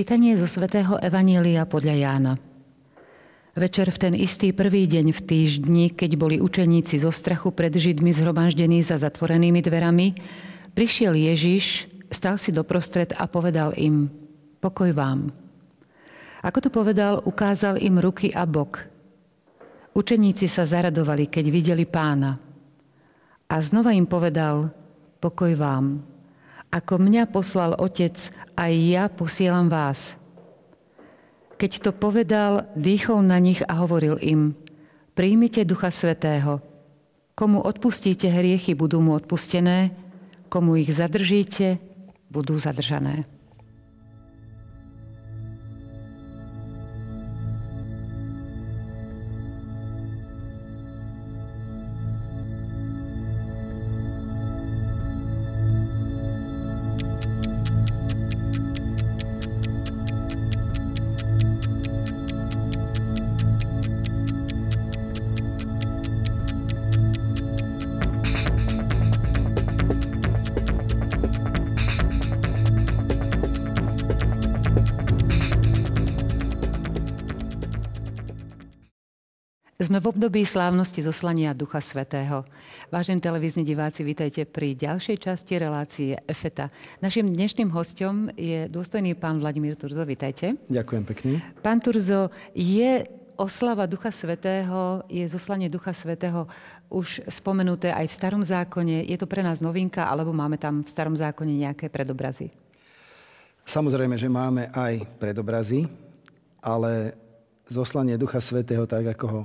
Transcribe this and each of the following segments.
Čítanie zo svätého Evanília podľa Jána. Večer v ten istý prvý deň v týždni, keď boli učeníci zo strachu pred Židmi zhromaždení za zatvorenými dverami, prišiel Ježiš, stal si doprostred a povedal im, pokoj vám. Ako to povedal, ukázal im ruky a bok. Učeníci sa zaradovali, keď videli pána. A znova im povedal, pokoj vám. Ako mňa poslal Otec, aj ja posielam vás. Keď to povedal, dýchol na nich a hovoril im, príjmite Ducha Svetého. Komu odpustíte hriechy, budú mu odpustené, komu ich zadržíte, budú zadržané. Sme v období slávnosti zoslania Ducha Svetého. Vážení televízni diváci, vítajte pri ďalšej časti relácie EFETA. Našim dnešným hostom je dôstojný pán Vladimír Turzo. Vítajte. Ďakujem pekne. Pán Turzo, je oslava Ducha Svetého, je zoslanie Ducha Svetého už spomenuté aj v Starom zákone? Je to pre nás novinka, alebo máme tam v Starom zákone nejaké predobrazy? Samozrejme, že máme aj predobrazy, ale zoslanie Ducha Svetého, tak ako ho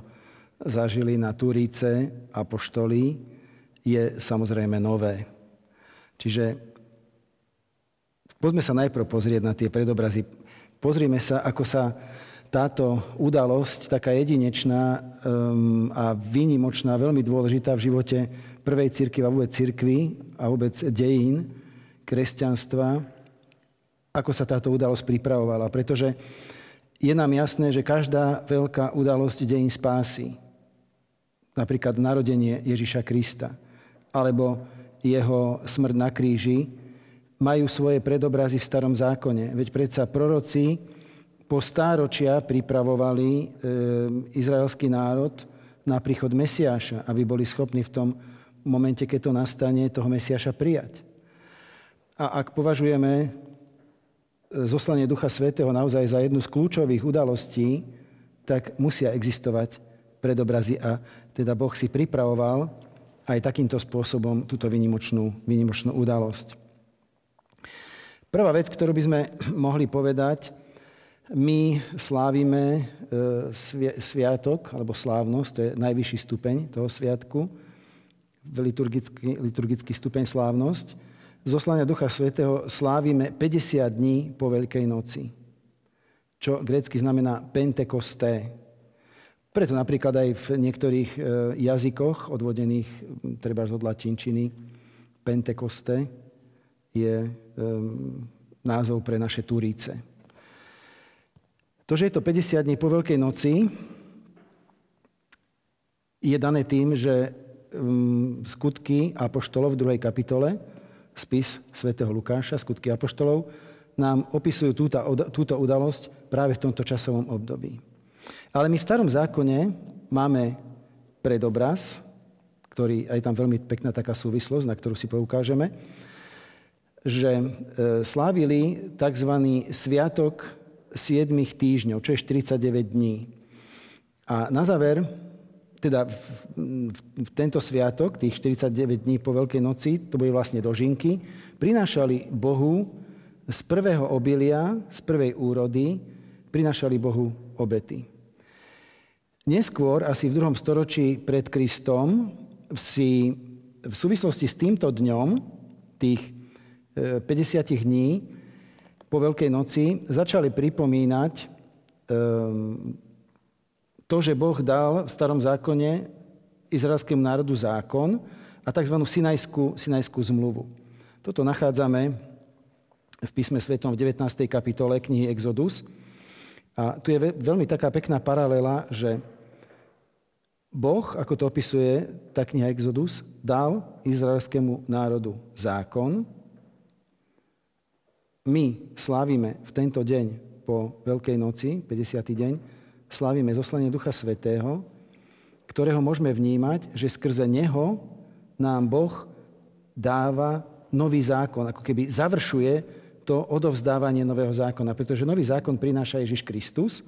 zažili na Turíce apoštoli, je samozrejme nové. Čiže poďme sa najprv pozrieť na tie predobrazy. Pozrime sa, ako sa táto udalosť, taká jedinečná um, a výnimočná, veľmi dôležitá v živote prvej cirkvi a vôbec cirkvi a vôbec dejín kresťanstva, ako sa táto udalosť pripravovala. Pretože je nám jasné, že každá veľká udalosť dejín spásy napríklad narodenie Ježiša Krista, alebo jeho smrť na kríži, majú svoje predobrazy v starom zákone. Veď predsa proroci po stáročia pripravovali e, izraelský národ na príchod Mesiáša, aby boli schopní v tom momente, keď to nastane, toho Mesiáša prijať. A ak považujeme e, zoslanie Ducha Svetého naozaj za jednu z kľúčových udalostí, tak musia existovať predobrazy a teda Boh si pripravoval aj takýmto spôsobom túto vynimočnú, vynimočnú udalosť. Prvá vec, ktorú by sme mohli povedať, my slávime e, sviatok, alebo slávnosť, to je najvyšší stupeň toho sviatku, liturgický, liturgický stupeň slávnosť. Zoslania Ducha Svetého slávime 50 dní po Veľkej noci, čo grecky znamená Pentekosté, preto napríklad aj v niektorých e, jazykoch, odvodených treba od latinčiny, Pentekoste je názov pre naše Turíce. To, že je to 50 dní po Veľkej noci, je dané tým, že skutky Apoštolov v druhej kapitole, spis svätého Lukáša, skutky Apoštolov, nám opisujú túto udalosť práve v tomto časovom období. Ale my v starom zákone máme predobraz, ktorý, aj tam veľmi pekná taká súvislosť, na ktorú si poukážeme, že e, slávili tzv. sviatok 7 týždňov, čo je 49 dní. A na záver, teda v, v, tento sviatok, tých 49 dní po Veľkej noci, to boli vlastne dožinky, prinášali Bohu z prvého obilia, z prvej úrody, prinášali Bohu obety. Neskôr, asi v druhom storočí pred Kristom, si v súvislosti s týmto dňom, tých 50 e, dní po Veľkej noci, začali pripomínať ehm, to, že Boh dal v starom zákone izraelskému národu zákon a tzv. Sinajskú, Sinajskú zmluvu. Toto nachádzame v písme svetom v 19. kapitole knihy Exodus. A tu je veľmi taká pekná paralela, že Boh, ako to opisuje tá kniha Exodus, dal izraelskému národu zákon my slávime v tento deň po Veľkej noci, 50. deň, slávime zoslanie Ducha Svetého, ktorého môžeme vnímať, že skrze Neho nám Boh dáva nový zákon, ako keby završuje to odovzdávanie nového zákona, pretože nový zákon prináša Ježiš Kristus.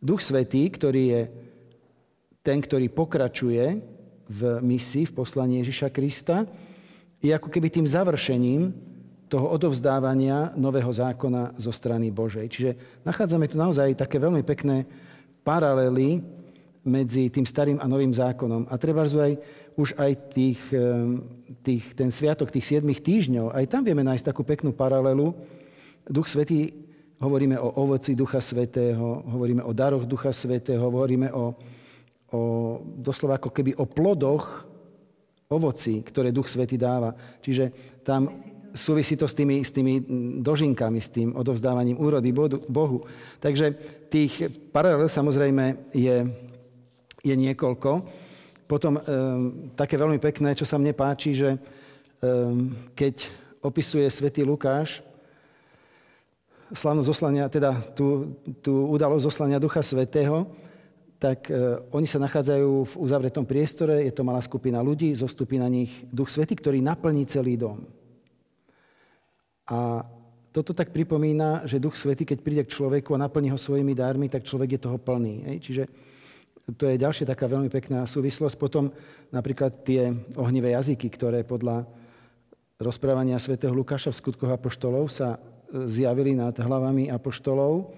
Duch Svetý, ktorý je ten, ktorý pokračuje v misii, v poslaní Ježiša Krista, je ako keby tým završením toho odovzdávania nového zákona zo strany Božej. Čiže nachádzame tu naozaj také veľmi pekné paralely medzi tým starým a novým zákonom. A treba aj, už aj tých, tých, ten sviatok tých 7 týždňov, aj tam vieme nájsť takú peknú paralelu. Duch Svetý, hovoríme o ovoci Ducha Svetého, hovoríme o daroch Ducha Svetého, hovoríme o, o doslova ako keby o plodoch ovoci, ktoré Duch Svetý dáva. Čiže tam súvisí to s tými, s tými dožinkami, s tým odovzdávaním úrody Bohu. Takže tých paralel samozrejme je, je niekoľko. Potom um, také veľmi pekné, čo sa mne páči, že um, keď opisuje svätý Lukáš slavnosť zoslania, teda tú, tú udalosť zoslania Ducha Svetého, tak e, oni sa nachádzajú v uzavretom priestore, je to malá skupina ľudí, zostupí na nich Duch Svetý, ktorý naplní celý dom. A toto tak pripomína, že Duch Svety, keď príde k človeku a naplní ho svojimi dármi, tak človek je toho plný. Čiže to je ďalšia taká veľmi pekná súvislosť. Potom napríklad tie ohnivé jazyky, ktoré podľa rozprávania svätého Lukáša v skutkoch apoštolov sa e, zjavili nad hlavami apoštolov.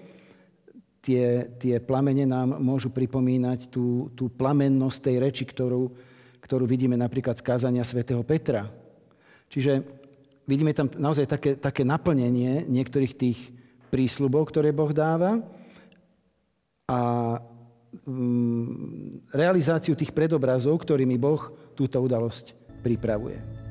Tie, tie plamene nám môžu pripomínať tú, tú plamennosť tej reči, ktorú, ktorú vidíme napríklad z kázania svätého Petra. Čiže Vidíme tam naozaj také, také naplnenie niektorých tých prísľubov, ktoré Boh dáva a mm, realizáciu tých predobrazov, ktorými Boh túto udalosť pripravuje.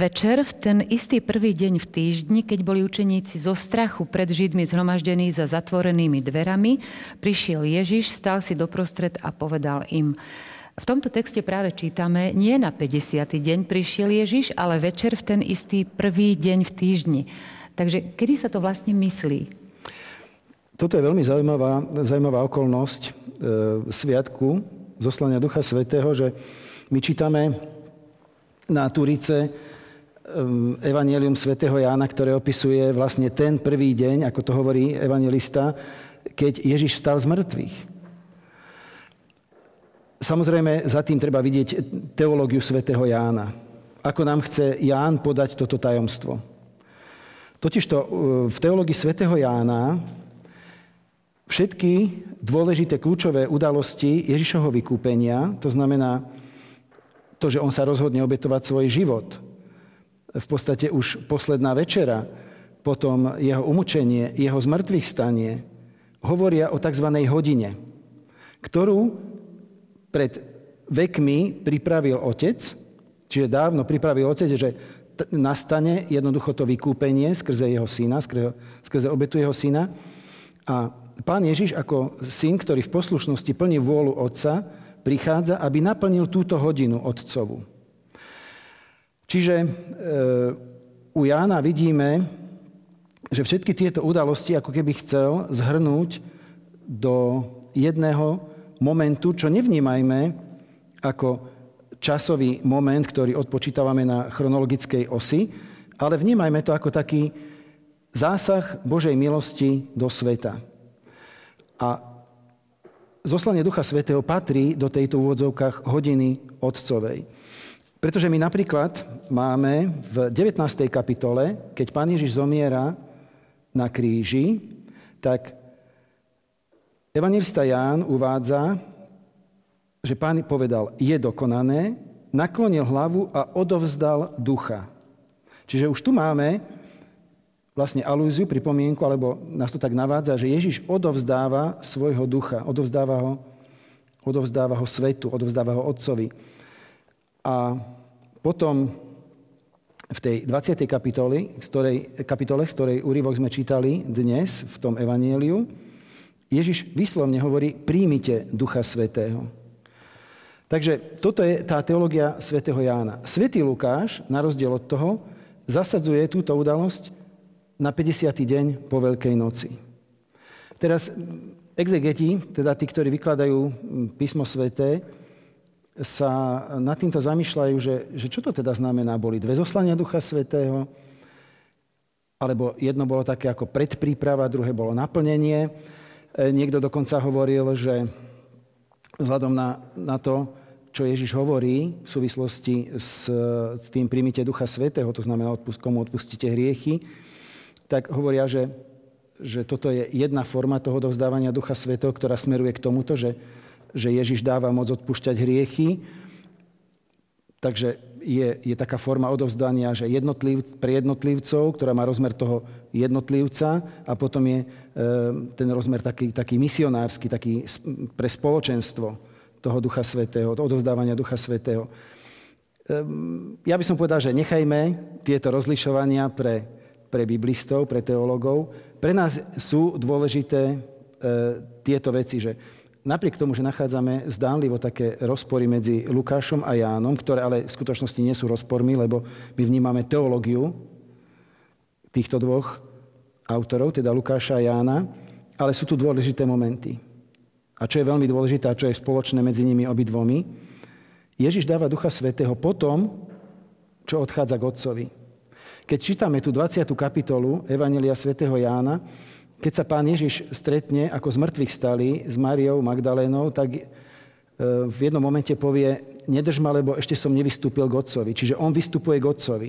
Večer, v ten istý prvý deň v týždni, keď boli učeníci zo strachu pred Židmi zhromaždení za zatvorenými dverami, prišiel Ježiš, stal si doprostred a povedal im, v tomto texte práve čítame, nie na 50. deň prišiel Ježiš, ale večer v ten istý prvý deň v týždni. Takže kedy sa to vlastne myslí? Toto je veľmi zaujímavá, zaujímavá okolnosť e, sviatku zoslania Ducha Svetého, že my čítame na Turice Evangelium svätého Jána, ktoré opisuje vlastne ten prvý deň, ako to hovorí evangelista, keď Ježiš stal z mŕtvych. Samozrejme, za tým treba vidieť teológiu svätého Jána. Ako nám chce Ján podať toto tajomstvo. Totižto ehm, v teológii svätého Jána všetky dôležité kľúčové udalosti Ježišovho vykúpenia, to znamená to, že on sa rozhodne obetovať svoj život, v podstate už posledná večera, potom jeho umúčenie, jeho zmrtvých stanie, hovoria o tzv. hodine, ktorú pred vekmi pripravil otec, čiže dávno pripravil otec, že nastane jednoducho to vykúpenie skrze jeho syna, skrze, skrze obetu jeho syna. A pán Ježiš ako syn, ktorý v poslušnosti plní vôľu otca, prichádza, aby naplnil túto hodinu otcovu. Čiže e, u Jána vidíme, že všetky tieto udalosti ako keby chcel zhrnúť do jedného momentu, čo nevnímajme ako časový moment, ktorý odpočítavame na chronologickej osi, ale vnímajme to ako taký zásah Božej milosti do sveta. A zoslanie Ducha Svetého patrí do tejto úvodzovkách hodiny Otcovej. Pretože my napríklad máme v 19. kapitole, keď pán Ježiš zomiera na kríži, tak evangelista Ján uvádza, že pán povedal, je dokonané, naklonil hlavu a odovzdal ducha. Čiže už tu máme vlastne alúziu, pripomienku, alebo nás to tak navádza, že Ježiš odovzdáva svojho ducha, odovzdáva ho, odovzdáva ho svetu, odovzdáva ho otcovi. A potom v tej 20. kapitole, z ktorej, kapitole, z ktorej úryvok sme čítali dnes v tom evanieliu, Ježiš vyslovne hovorí, príjmite Ducha Svetého. Takže toto je tá teológia svätého Jána. Svetý Lukáš, na rozdiel od toho, zasadzuje túto udalosť na 50. deň po Veľkej noci. Teraz exegeti, teda tí, ktorí vykladajú písmo sveté, sa nad týmto zamýšľajú, že, že čo to teda znamená? Boli dve zoslania Ducha Svetého? Alebo jedno bolo také ako predpríprava, druhé bolo naplnenie. E, niekto dokonca hovoril, že vzhľadom na, na to, čo Ježiš hovorí v súvislosti s tým príjmite Ducha Svetého, to znamená, komu odpustíte hriechy, tak hovoria, že, že toto je jedna forma toho dovzdávania Ducha Svetého, ktorá smeruje k tomuto, že, že Ježiš dáva moc odpúšťať hriechy. Takže je, je taká forma odovzdania, že jednotliv, pre jednotlivcov, ktorá má rozmer toho jednotlivca a potom je e, ten rozmer taký, taký misionársky, taký pre spoločenstvo toho Ducha Svetého, odovzdávania Ducha Svetého. Ehm, ja by som povedal, že nechajme tieto rozlišovania pre, pre biblistov, pre teológov. Pre nás sú dôležité e, tieto veci, že napriek tomu, že nachádzame zdánlivo také rozpory medzi Lukášom a Jánom, ktoré ale v skutočnosti nie sú rozpormi, lebo my vnímame teológiu týchto dvoch autorov, teda Lukáša a Jána, ale sú tu dôležité momenty a čo je veľmi dôležité a čo je spoločné medzi nimi obidvomi, Ježiš dáva Ducha Svetého potom, čo odchádza k Otcovi. Keď čítame tú 20. kapitolu Evanelia svätého Jána, keď sa pán Ježiš stretne ako z mŕtvych stali s Mariou Magdalénou, tak e, v jednom momente povie, nedrž ma, lebo ešte som nevystúpil k Otcovi. Čiže on vystupuje k Otcovi.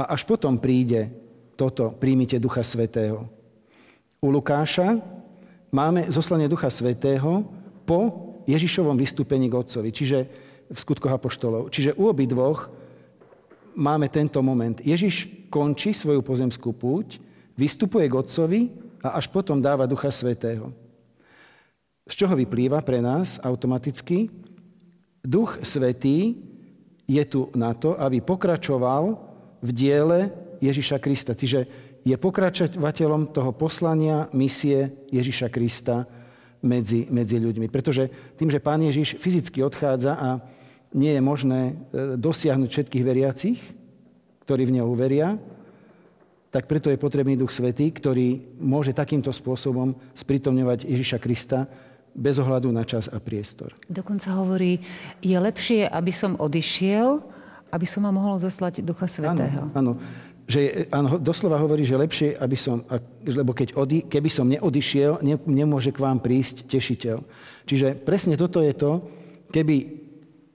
A až potom príde toto, príjmite Ducha Svetého. U Lukáša máme zoslanie Ducha Svetého po Ježišovom vystúpení k Otcovi, čiže v skutkoch Apoštolov. Čiže u obi dvoch máme tento moment. Ježiš končí svoju pozemskú púť, vystupuje k Otcovi a až potom dáva Ducha Svetého. Z čoho vyplýva pre nás automaticky? Duch Svetý je tu na to, aby pokračoval v diele Ježiša Krista. Čiže je pokračovateľom toho poslania, misie Ježiša Krista medzi, medzi ľuďmi. Pretože tým, že Pán Ježiš fyzicky odchádza a nie je možné e, dosiahnuť všetkých veriacich, ktorí v neho uveria, tak preto je potrebný Duch Svetý, ktorý môže takýmto spôsobom spritomňovať Ježiša Krista bez ohľadu na čas a priestor. Dokonca hovorí, je lepšie, aby som odišiel, aby som ma mohol zoslať Ducha Svetého. Áno, áno že áno, doslova hovorí, že lepšie, aby som, lebo keď odi, keby som neodišiel, ne, nemôže k vám prísť tešiteľ. Čiže presne toto je to, keby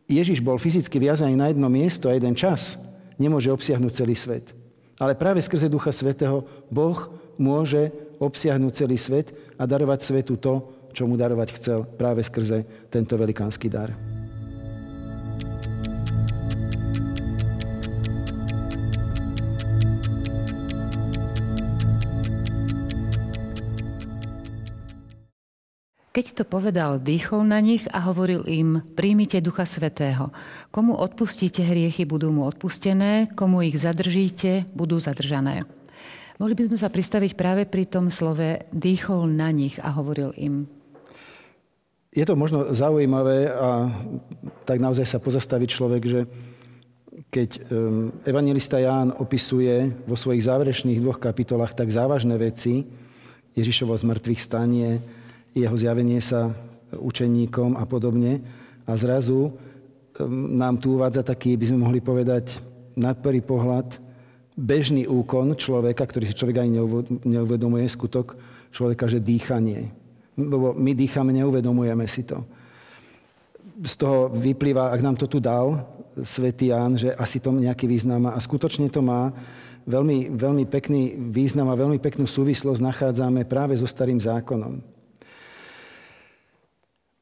Ježiš bol fyzicky viazaný na jedno miesto a jeden čas, nemôže obsiahnuť celý svet. Ale práve skrze Ducha Svetého Boh môže obsiahnuť celý svet a darovať svetu to, čo mu darovať chcel práve skrze tento velikánsky dar. Keď to povedal, dýchol na nich a hovoril im, príjmite Ducha Svetého. Komu odpustíte hriechy, budú mu odpustené, komu ich zadržíte, budú zadržané. Mohli by sme sa pristaviť práve pri tom slove dýchol na nich a hovoril im. Je to možno zaujímavé a tak naozaj sa pozastaví človek, že keď evangelista Ján opisuje vo svojich záverečných dvoch kapitolách tak závažné veci, Ježišovo zmrtvých stanie, jeho zjavenie sa učeníkom a podobne. A zrazu nám tu uvádza taký, by sme mohli povedať, na prvý pohľad bežný úkon človeka, ktorý si človek ani neuvedomuje, skutok človeka, že dýchanie. Lebo my dýchame, neuvedomujeme si to. Z toho vyplýva, ak nám to tu dal svätý Ján, že asi to nejaký význam má. A skutočne to má veľmi, veľmi pekný význam a veľmi peknú súvislosť nachádzame práve so starým zákonom.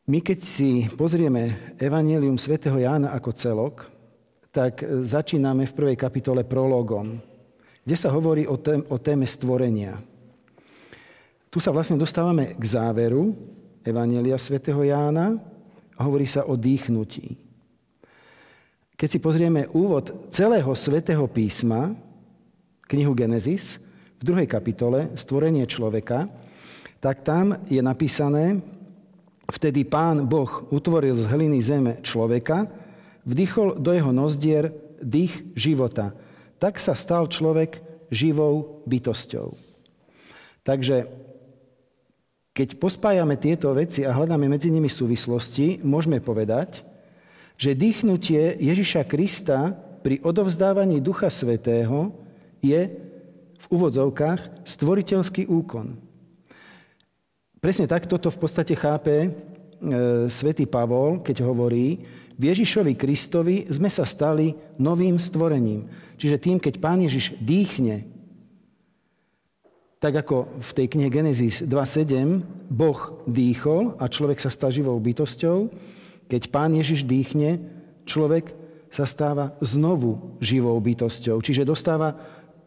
My keď si pozrieme Evangelium svätého Jána ako celok, tak e, začíname v prvej kapitole prologom, kde sa hovorí o, tém, o téme stvorenia. Tu sa vlastne dostávame k záveru Evangelia svätého Jána a hovorí sa o dýchnutí. Keď si pozrieme úvod celého svätého písma, knihu Genesis, v druhej kapitole, stvorenie človeka, tak tam je napísané, vtedy pán Boh utvoril z hliny zeme človeka, vdychol do jeho nozdier dých života. Tak sa stal človek živou bytosťou. Takže keď pospájame tieto veci a hľadáme medzi nimi súvislosti, môžeme povedať, že dýchnutie Ježiša Krista pri odovzdávaní Ducha Svetého je v úvodzovkách stvoriteľský úkon. Presne tak toto v podstate chápe e, svätý Pavol, keď hovorí, v Ježišovi Kristovi sme sa stali novým stvorením. Čiže tým, keď Pán Ježiš dýchne tak ako v tej knihe Genesis 2.7 Boh dýchol a človek sa stal živou bytosťou, keď Pán Ježiš dýchne, človek sa stáva znovu živou bytosťou. Čiže dostáva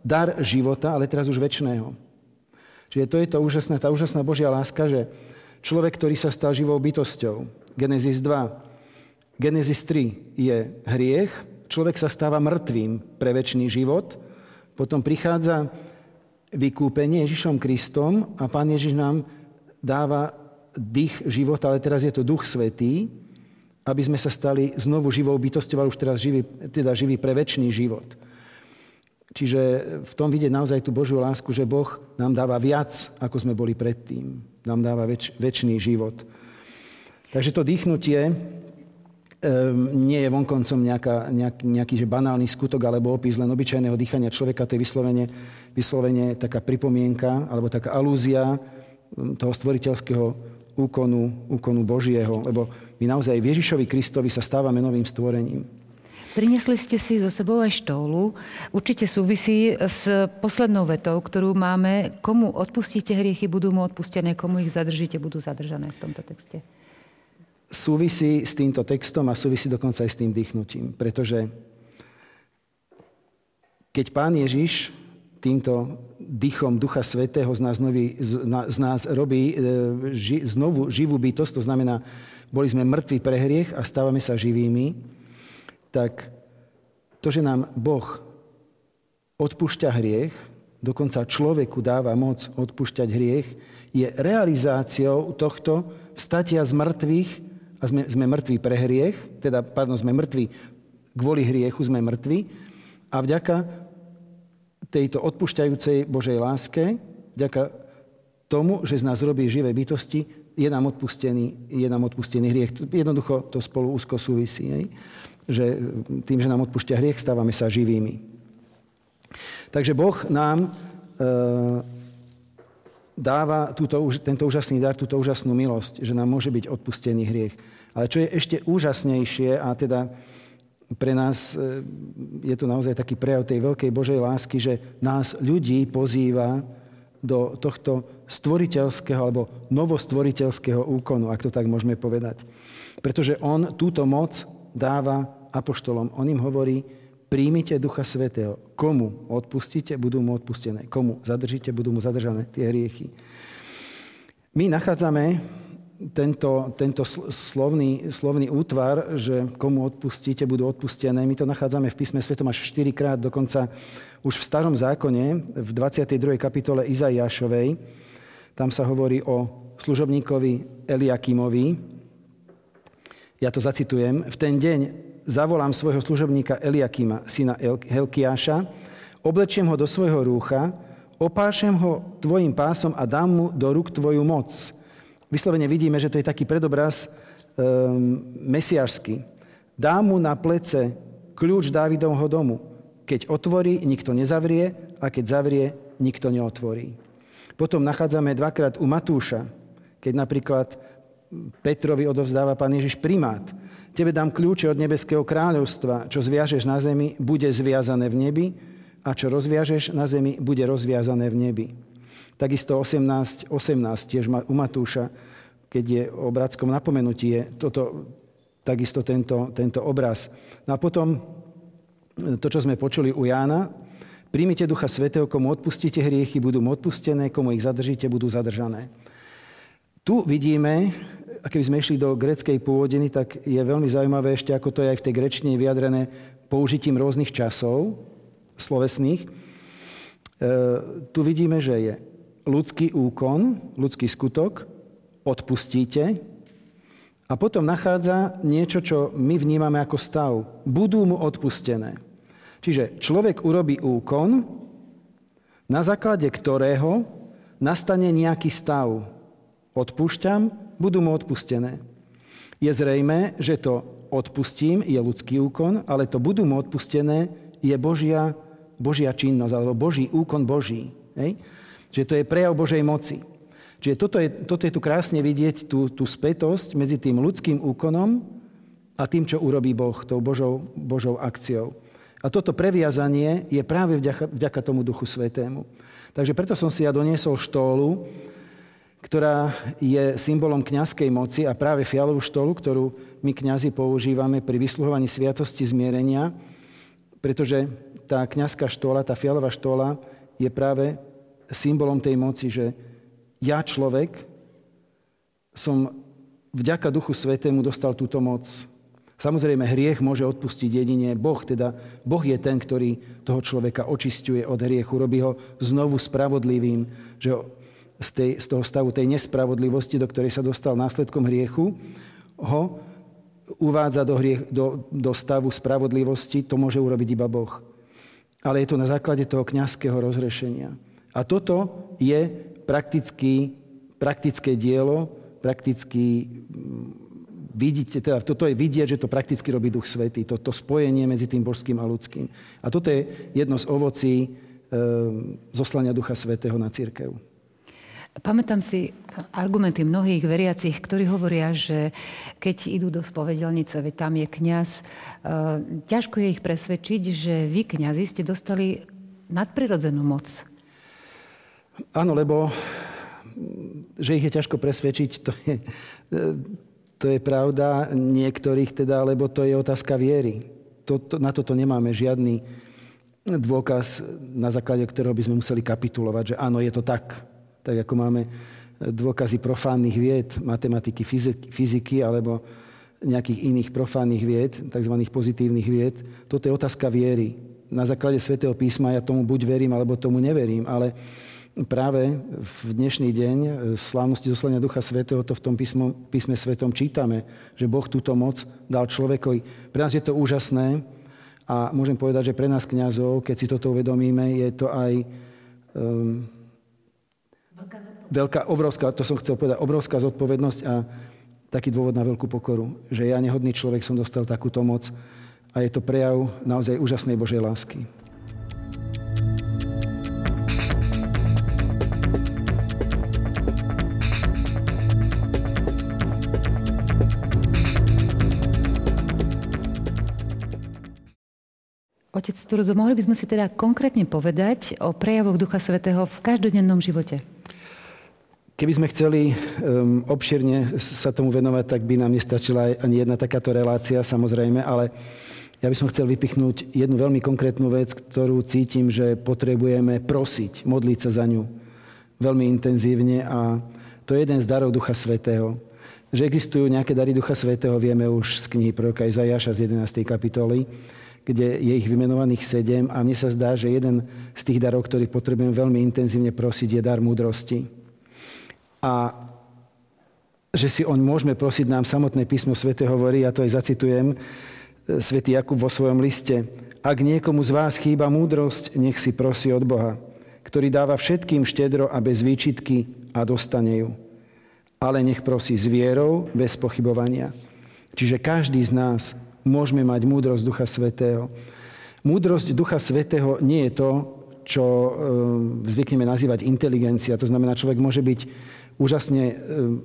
dar života, ale teraz už väčšného. Čiže to je to úžasná, tá úžasná Božia láska, že človek, ktorý sa stal živou bytosťou, Genesis 2, Genesis 3 je hriech, človek sa stáva mŕtvým pre väčší život, potom prichádza vykúpenie Ježišom Kristom a Pán Ježiš nám dáva dých života, ale teraz je to Duch Svetý, aby sme sa stali znovu živou bytosťou, ale už teraz živí, teda živí pre väčší život. Čiže v tom vidieť naozaj tú Božiu lásku, že Boh nám dáva viac, ako sme boli predtým. Nám dáva väč, väčší život. Takže to dýchnutie Ehm, nie je vonkoncom nejaká, nejak, nejaký že banálny skutok alebo opis len obyčajného dýchania človeka, to je vyslovene, vyslovene taká pripomienka alebo taká alúzia hm, toho stvoriteľského úkonu, úkonu Božieho, lebo my naozaj v Ježišovi Kristovi sa stávame novým stvorením. Prinesli ste si so sebou aj štoulu. Určite súvisí s poslednou vetou, ktorú máme. Komu odpustíte hriechy, budú mu odpustené. Komu ich zadržíte, budú zadržané v tomto texte súvisí s týmto textom a súvisí dokonca aj s tým dýchnutím. Pretože keď pán Ježiš týmto dýchom Ducha Svetého z nás, nový, z nás robí e, ži, znovu živú bytosť, to znamená, boli sme mŕtvi pre hriech a stávame sa živými, tak to, že nám Boh odpúšťa hriech, dokonca človeku dáva moc odpúšťať hriech, je realizáciou tohto vstatia z mŕtvych a sme, sme mŕtvi pre hriech, teda, pardon, sme mŕtvi kvôli hriechu, sme mŕtvi a vďaka tejto odpušťajúcej Božej láske, vďaka tomu, že z nás robí živé bytosti, je nám odpustený, je nám odpustený hriech. Jednoducho to spolu úzko súvisí. Hej? Že tým, že nám odpúšťa hriech, stávame sa živými. Takže Boh nám e, dáva túto, tento úžasný dar, túto úžasnú milosť, že nám môže byť odpustený hriech. Ale čo je ešte úžasnejšie, a teda pre nás e, je to naozaj taký prejav tej veľkej Božej lásky, že nás ľudí pozýva do tohto stvoriteľského alebo novostvoriteľského úkonu, ak to tak môžeme povedať. Pretože on túto moc dáva apoštolom. On im hovorí, príjmite Ducha Svetého. Komu odpustíte, budú mu odpustené. Komu zadržíte, budú mu zadržané tie hriechy. My nachádzame tento, tento slovný, slovný útvar, že komu odpustíte, budú odpustené. My to nachádzame v písme svetom až 4 krát, dokonca už v starom zákone, v 22. kapitole Izaiášovej. Tam sa hovorí o služobníkovi Eliakimovi. Ja to zacitujem. V ten deň zavolám svojho služobníka Eliakima, syna Helkiáša, oblečiem ho do svojho rúcha, opášem ho tvojim pásom a dám mu do rúk tvoju moc. Vyslovene vidíme, že to je taký predobraz um, mesiašský. Dám mu na plece kľúč Dávidovho domu. Keď otvorí, nikto nezavrie a keď zavrie, nikto neotvorí. Potom nachádzame dvakrát u Matúša, keď napríklad Petrovi odovzdáva pán Ježiš primát. Tebe dám kľúče od nebeského kráľovstva. Čo zviažeš na zemi, bude zviazané v nebi a čo rozviažeš na zemi, bude rozviazané v nebi. Takisto 18, 18 tiež u Matúša, keď je o bratskom napomenutí, je toto, takisto tento, tento obraz. No a potom to, čo sme počuli u Jána, príjmite Ducha Svetého, komu odpustíte hriechy, budú mu odpustené, komu ich zadržíte, budú zadržané. Tu vidíme keby sme išli do greckej pôvodiny, tak je veľmi zaujímavé ešte, ako to je aj v tej grečtine vyjadrené použitím rôznych časov slovesných. E, tu vidíme, že je ľudský úkon, ľudský skutok, odpustíte a potom nachádza niečo, čo my vnímame ako stav. Budú mu odpustené. Čiže človek urobí úkon, na základe ktorého nastane nejaký stav. Odpúšťam, budú mu odpustené. Je zrejme, že to odpustím je ľudský úkon, ale to budú mu odpustené je Božia, Božia činnosť, alebo Boží úkon Boží. Hej? Čiže to je prejav Božej moci. Čiže toto je, toto je tu krásne vidieť, tú, tú spätosť medzi tým ľudským úkonom a tým, čo urobí Boh, tou Božou, Božou akciou. A toto previazanie je práve vďaka, vďaka tomu Duchu Svetému. Takže preto som si ja doniesol štólu, ktorá je symbolom kňazskej moci a práve fialovú štolu, ktorú my kňazi používame pri vysluhovaní sviatosti zmierenia, pretože tá kňazská štola, tá fialová štola je práve symbolom tej moci, že ja človek som vďaka Duchu Svetému dostal túto moc. Samozrejme, hriech môže odpustiť jedine Boh, teda Boh je ten, ktorý toho človeka očistuje od hriechu, robí ho znovu spravodlivým, že z, tej, z toho stavu tej nespravodlivosti, do ktorej sa dostal následkom hriechu, ho uvádza do, hriech, do, do stavu spravodlivosti, to môže urobiť iba Boh. Ale je to na základe toho kňazského rozrešenia. A toto je prakticky, praktické dielo, prakticky vidíte, teda toto je vidieť, že to prakticky robí Duch Svetý, to, to spojenie medzi tým božským a ľudským. A toto je jedno z ovocí e, zoslania Ducha Svetého na církev. Pamätám si argumenty mnohých veriacich, ktorí hovoria, že keď idú do spovedelnice, veď tam je kňaz, e, ťažko je ich presvedčiť, že vy, kňazi, ste dostali nadprirodzenú moc. Áno, lebo že ich je ťažko presvedčiť, to je, to je pravda niektorých teda, lebo to je otázka viery. To, na toto nemáme žiadny dôkaz, na základe ktorého by sme museli kapitulovať, že áno, je to tak. Tak ako máme dôkazy profánnych vied, matematiky, fyziky alebo nejakých iných profánnych vied, tzv. pozitívnych vied. Toto je otázka viery. Na základe svätého písma ja tomu buď verím, alebo tomu neverím, ale práve v dnešný deň slávnosti zoslania Ducha Svetého to v tom písmo, písme Svetom čítame, že Boh túto moc dal človekovi. Pre nás je to úžasné a môžem povedať, že pre nás kňazov, keď si toto uvedomíme, je to aj um, veľká, obrovská, to som chcel povedať, obrovská zodpovednosť a taký dôvod na veľkú pokoru, že ja, nehodný človek, som dostal takúto moc a je to prejav naozaj úžasnej Božej lásky. Otec Turozo, mohli by sme si teda konkrétne povedať o prejavoch Ducha Svetého v každodennom živote? Keby sme chceli um, obširne sa tomu venovať, tak by nám nestačila ani jedna takáto relácia, samozrejme, ale ja by som chcel vypichnúť jednu veľmi konkrétnu vec, ktorú cítim, že potrebujeme prosiť, modliť sa za ňu veľmi intenzívne a to je jeden z darov Ducha Svetého. Že existujú nejaké dary Ducha Svetého, vieme už z knihy proroka Izajaša z 11. kapitoly, kde je ich vymenovaných sedem a mne sa zdá, že jeden z tých darov, ktorý potrebujem veľmi intenzívne prosiť, je dar múdrosti. A že si on môžeme prosiť, nám samotné písmo svete hovorí, a to aj zacitujem, e, svätý Jakub vo svojom liste. Ak niekomu z vás chýba múdrosť, nech si prosí od Boha, ktorý dáva všetkým štedro a bez výčitky a dostane ju. Ale nech prosí s vierou, bez pochybovania. Čiže každý z nás môžeme mať múdrosť Ducha Svetého. Múdrosť Ducha Svetého nie je to, čo e, zvykneme nazývať inteligencia. To znamená, človek môže byť úžasne e,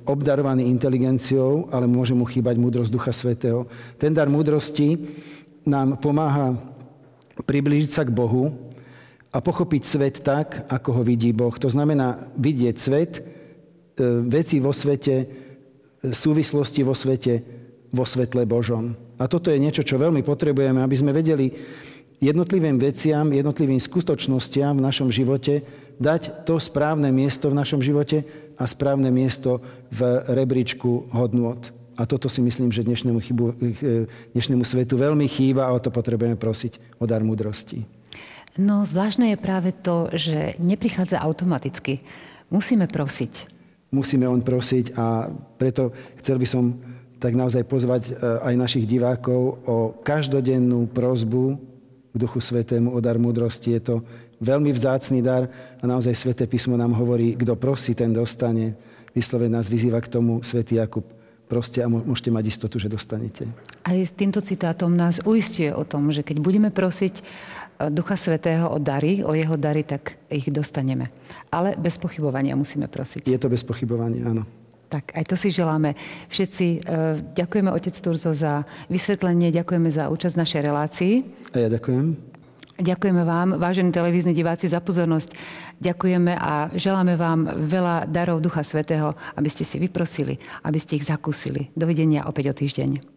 obdarovaný inteligenciou, ale môže mu chýbať múdrosť Ducha Svetého. Ten dar múdrosti nám pomáha priblížiť sa k Bohu a pochopiť svet tak, ako ho vidí Boh. To znamená vidieť svet, e, veci vo svete, súvislosti vo svete, vo svetle Božom. A toto je niečo, čo veľmi potrebujeme, aby sme vedeli jednotlivým veciam, jednotlivým skutočnostiam v našom živote dať to správne miesto v našom živote a správne miesto v rebríčku hodnôt. A toto si myslím, že dnešnému, chybu, dnešnému svetu veľmi chýba a o to potrebujeme prosiť o dar múdrosti. No, zvláštne je práve to, že neprichádza automaticky. musíme prosiť. Musíme on prosiť a preto chcel by som tak naozaj pozvať e, aj našich divákov o každodennú prozbu k Duchu Svetému o dar múdrosti. Je to veľmi vzácný dar a naozaj Sveté písmo nám hovorí, kto prosí, ten dostane. Vyslovene nás vyzýva k tomu Svetý Jakub proste a môžete mať istotu, že dostanete. Aj s týmto citátom nás uistuje o tom, že keď budeme prosiť eh, Ducha Svetého o dary, o jeho dary, tak ich dostaneme. Ale bez pochybovania musíme prosiť. Je to bez pochybovania, áno. Tak aj to si želáme. Všetci eh, ďakujeme Otec Turzo za vysvetlenie, ďakujeme za účasť v našej relácii. A ja ďakujem. Ďakujeme vám, vážení televízni diváci, za pozornosť. Ďakujeme a želáme vám veľa darov Ducha Svetého, aby ste si vyprosili, aby ste ich zakúsili. Dovidenia opäť o týždeň.